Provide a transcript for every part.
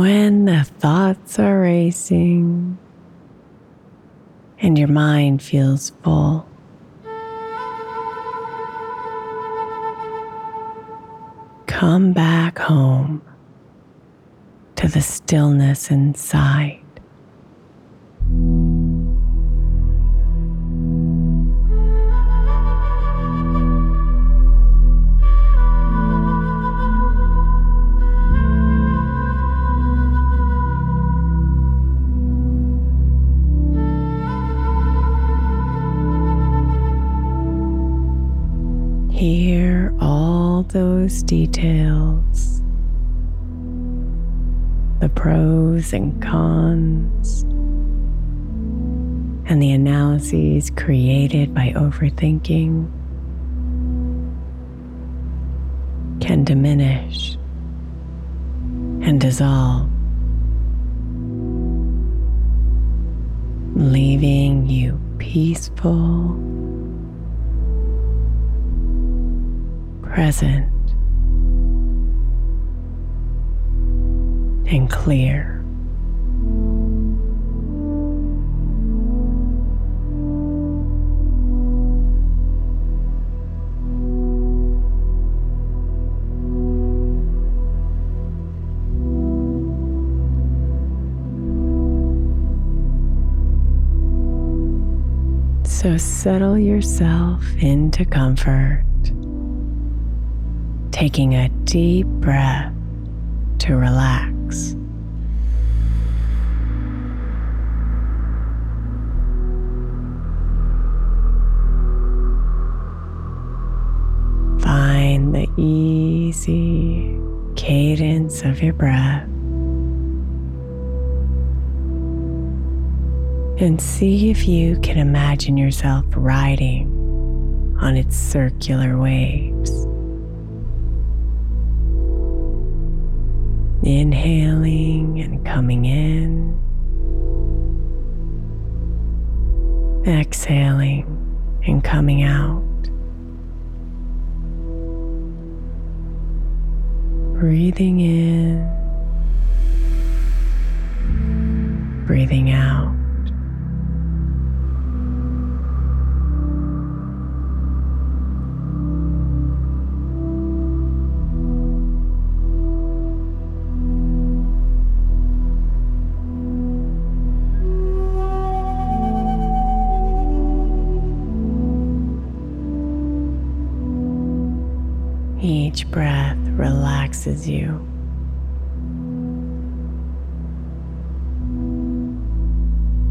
When the thoughts are racing and your mind feels full, come back home to the stillness inside. Those details, the pros and cons, and the analyses created by overthinking can diminish and dissolve, leaving you peaceful present, and clear. So settle yourself into comfort taking a deep breath to relax. Find the easy cadence of your breath and see if you can imagine yourself riding on its circular waves. Inhaling and coming in. Exhaling and coming out. Breathing in. Breathing out. You.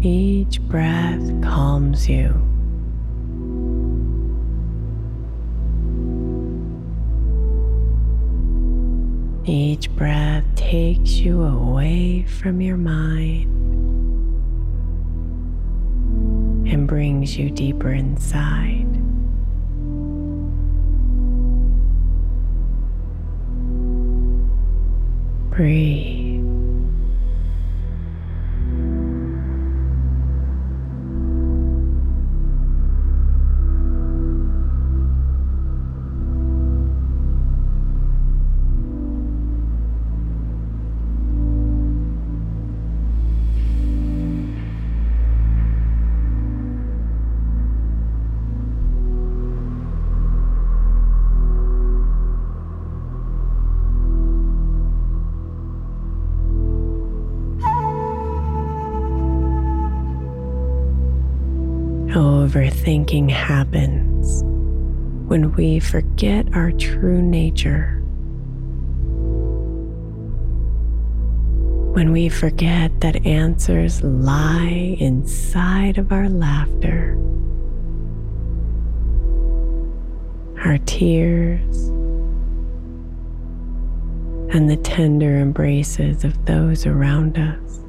Each breath calms you. Each breath takes you away from your mind and brings you deeper inside. Breathe. Overthinking happens when we forget our true nature. When we forget that answers lie inside of our laughter, our tears, and the tender embraces of those around us.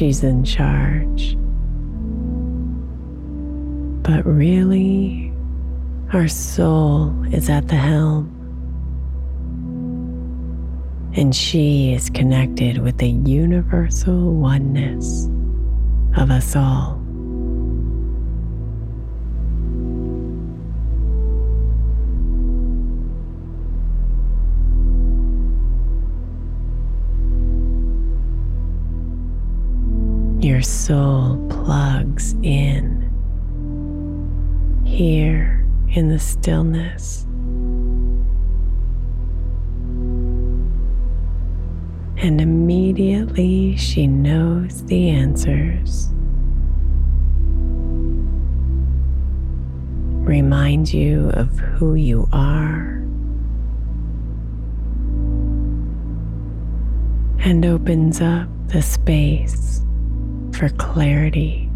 She's in charge. But really, our soul is at the helm. And she is connected with the universal oneness of us all. Your soul plugs in here in the stillness. And immediately she knows the answers. Remind you of who you are. And opens up the space for clarity.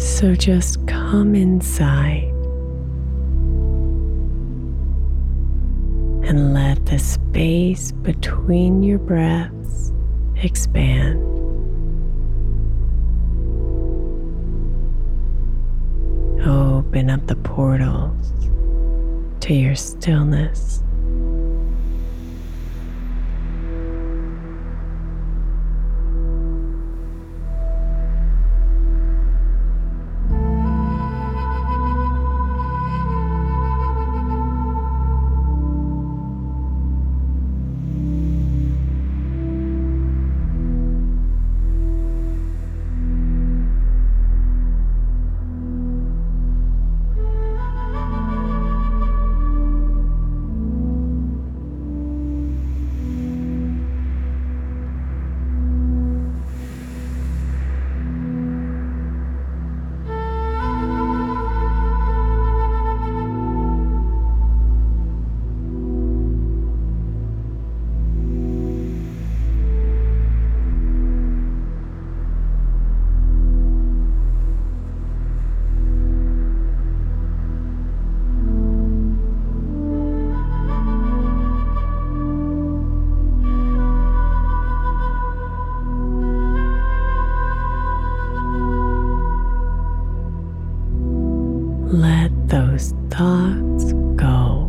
So just come inside and let the space between your breaths expand. Open up the portals to your stillness. Those thoughts go.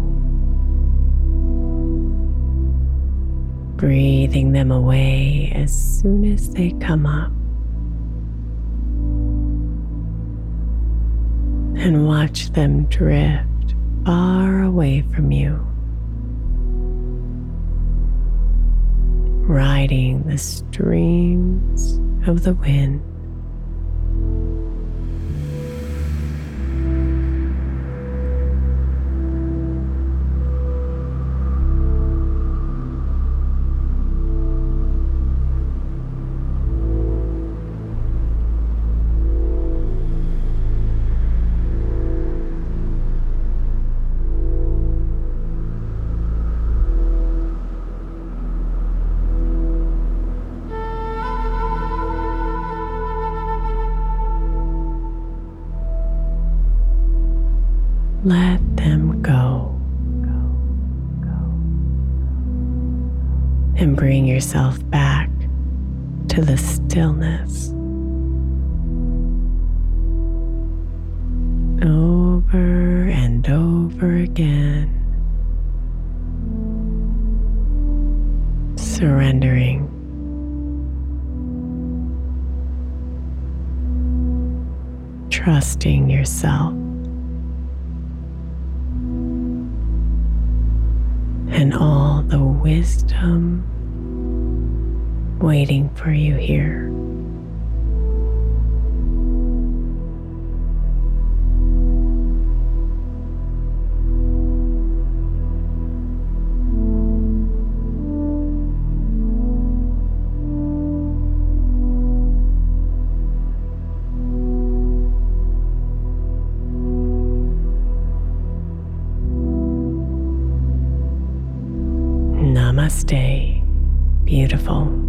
Breathing them away as soon as they come up. And watch them drift far away from you. Riding the streams of the wind. Yourself back to the stillness. Over and over again. Surrendering. Trusting yourself. Waiting for you here. Namaste, beautiful.